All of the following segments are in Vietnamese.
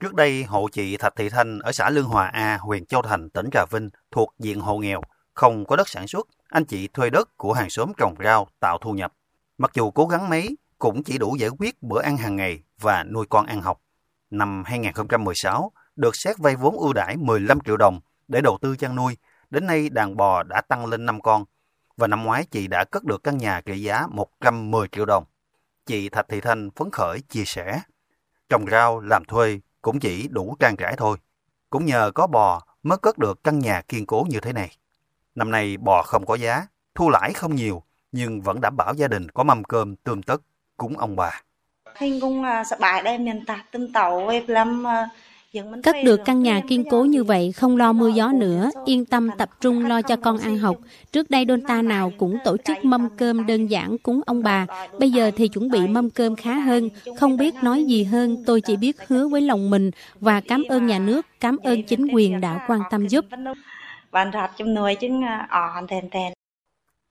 Trước đây, hộ chị Thạch Thị Thanh ở xã Lương Hòa A, huyện Châu Thành, tỉnh Trà Vinh thuộc diện hộ nghèo, không có đất sản xuất. Anh chị thuê đất của hàng xóm trồng rau tạo thu nhập. Mặc dù cố gắng mấy, cũng chỉ đủ giải quyết bữa ăn hàng ngày và nuôi con ăn học. Năm 2016, được xét vay vốn ưu đãi 15 triệu đồng để đầu tư chăn nuôi. Đến nay đàn bò đã tăng lên 5 con. Và năm ngoái chị đã cất được căn nhà trị giá 110 triệu đồng. Chị Thạch Thị Thanh phấn khởi chia sẻ. Trồng rau, làm thuê cũng chỉ đủ trang trải thôi. Cũng nhờ có bò mới cất được căn nhà kiên cố như thế này. Năm nay bò không có giá, thu lãi không nhiều, nhưng vẫn đảm bảo gia đình có mâm cơm tươm tất cúng ông bà. Hình cũng sợ bài đây mình tạc tâm tàu với làm Cất được căn nhà kiên cố như vậy, không lo mưa gió nữa, yên tâm tập trung lo cho con ăn học. Trước đây đôn ta nào cũng tổ chức mâm cơm đơn giản cúng ông bà, bây giờ thì chuẩn bị mâm cơm khá hơn, không biết nói gì hơn, tôi chỉ biết hứa với lòng mình và cảm ơn nhà nước, cảm ơn chính quyền đã quan tâm giúp.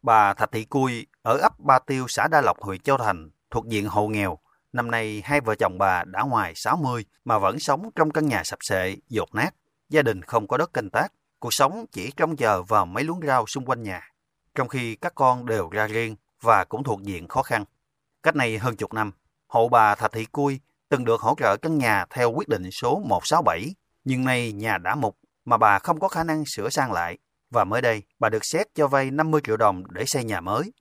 Bà Thạch Thị Cui ở ấp Ba Tiêu, xã Đa Lộc, huyện Châu Thành, thuộc diện hộ nghèo, Năm nay, hai vợ chồng bà đã ngoài 60 mà vẫn sống trong căn nhà sập sệ, dột nát. Gia đình không có đất canh tác. Cuộc sống chỉ trông chờ vào mấy luống rau xung quanh nhà. Trong khi các con đều ra riêng và cũng thuộc diện khó khăn. Cách này hơn chục năm, hộ bà Thạch Thị Cui từng được hỗ trợ căn nhà theo quyết định số 167. Nhưng nay nhà đã mục mà bà không có khả năng sửa sang lại. Và mới đây, bà được xét cho vay 50 triệu đồng để xây nhà mới.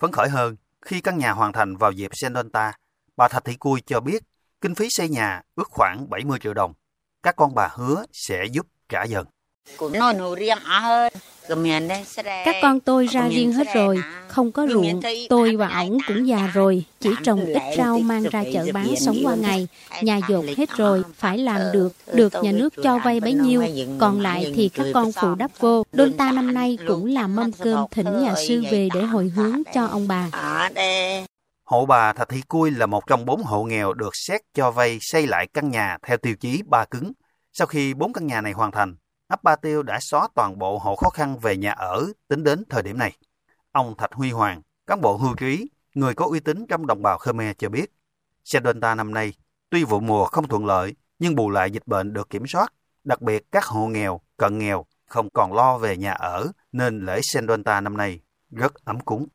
Phấn khởi hơn, khi căn nhà hoàn thành vào dịp Sendonta, Bà Thạch Thị Cui cho biết kinh phí xây nhà ước khoảng 70 triệu đồng. Các con bà hứa sẽ giúp trả dần. Các con tôi ra riêng hết rồi, không có ruộng. Tôi và ổng cũng già rồi, chỉ trồng ít rau mang ra chợ bán sống qua ngày. Nhà dột hết rồi, phải làm được, được nhà nước cho vay bấy nhiêu. Còn lại thì các con phụ đắp vô. Đôn ta năm nay cũng làm mâm cơm thỉnh nhà sư về để hồi hướng cho ông bà. Hộ bà Thạch Thị Cui là một trong bốn hộ nghèo được xét cho vay xây lại căn nhà theo tiêu chí ba cứng. Sau khi bốn căn nhà này hoàn thành, ấp Ba Tiêu đã xóa toàn bộ hộ khó khăn về nhà ở tính đến thời điểm này. Ông Thạch Huy Hoàng, cán bộ hưu trí, người có uy tín trong đồng bào Khmer cho biết, Sedonta năm nay, tuy vụ mùa không thuận lợi, nhưng bù lại dịch bệnh được kiểm soát, đặc biệt các hộ nghèo, cận nghèo không còn lo về nhà ở, nên lễ Sendonta năm nay rất ấm cúng.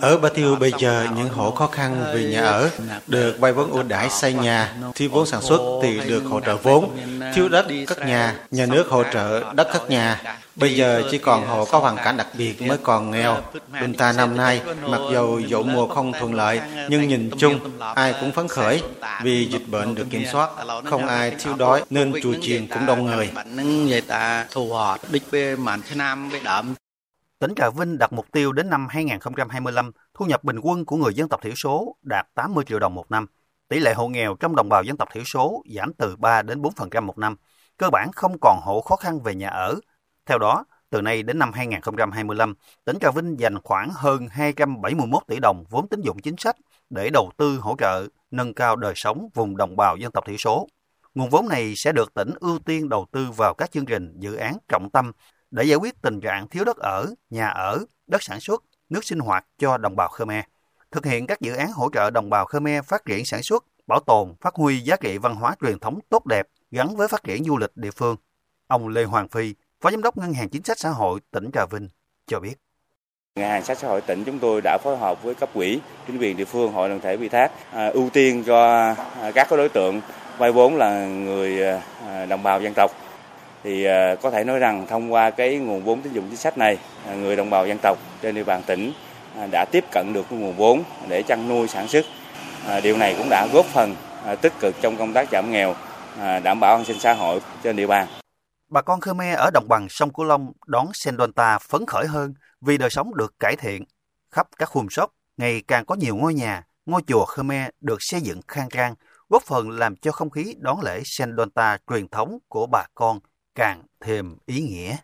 Ở Ba Tiêu bây giờ những hộ khó khăn vì nhà ở được vay vốn ưu đãi xây nhà, thiếu vốn sản xuất thì được hỗ trợ vốn, thiếu đất cất nhà, nhà nước hỗ trợ đất cất nhà. Bây giờ chỉ còn hộ có hoàn cảnh đặc biệt mới còn nghèo. Bên ta năm nay, mặc dù dỗ mùa không thuận lợi, nhưng nhìn chung ai cũng phấn khởi vì dịch bệnh được kiểm soát, không ai thiếu đói nên chùa chiền cũng đông người. Tỉnh Trà Vinh đặt mục tiêu đến năm 2025, thu nhập bình quân của người dân tộc thiểu số đạt 80 triệu đồng một năm. Tỷ lệ hộ nghèo trong đồng bào dân tộc thiểu số giảm từ 3 đến 4% một năm. Cơ bản không còn hộ khó khăn về nhà ở. Theo đó, từ nay đến năm 2025, tỉnh Trà Vinh dành khoảng hơn 271 tỷ đồng vốn tín dụng chính sách để đầu tư hỗ trợ, nâng cao đời sống vùng đồng bào dân tộc thiểu số. Nguồn vốn này sẽ được tỉnh ưu tiên đầu tư vào các chương trình dự án trọng tâm để giải quyết tình trạng thiếu đất ở, nhà ở, đất sản xuất, nước sinh hoạt cho đồng bào Khmer. Thực hiện các dự án hỗ trợ đồng bào Khmer phát triển sản xuất, bảo tồn, phát huy giá trị văn hóa truyền thống tốt đẹp gắn với phát triển du lịch địa phương. Ông Lê Hoàng Phi, Phó Giám đốc Ngân hàng Chính sách Xã hội tỉnh Trà Vinh cho biết. Ngân hàng sách Xã hội tỉnh chúng tôi đã phối hợp với cấp quỹ, chính quyền địa phương, hội đoàn thể ủy thác à, ưu tiên cho à, các đối tượng vay vốn là người à, đồng bào dân tộc. Thì có thể nói rằng thông qua cái nguồn vốn tín dụng chính sách này người đồng bào dân tộc trên địa bàn tỉnh đã tiếp cận được nguồn vốn để chăn nuôi sản xuất. Điều này cũng đã góp phần tích cực trong công tác giảm nghèo đảm bảo an sinh xã hội trên địa bàn bà con Khmer ở đồng bằng sông Cửu Long đón Sendonta phấn khởi hơn vì đời sống được cải thiện khắp các khu sóc, ngày càng có nhiều ngôi nhà ngôi chùa Khmer được xây dựng khang trang góp phần làm cho không khí đón lễ Sendonta truyền thống của bà con càng thêm ý nghĩa.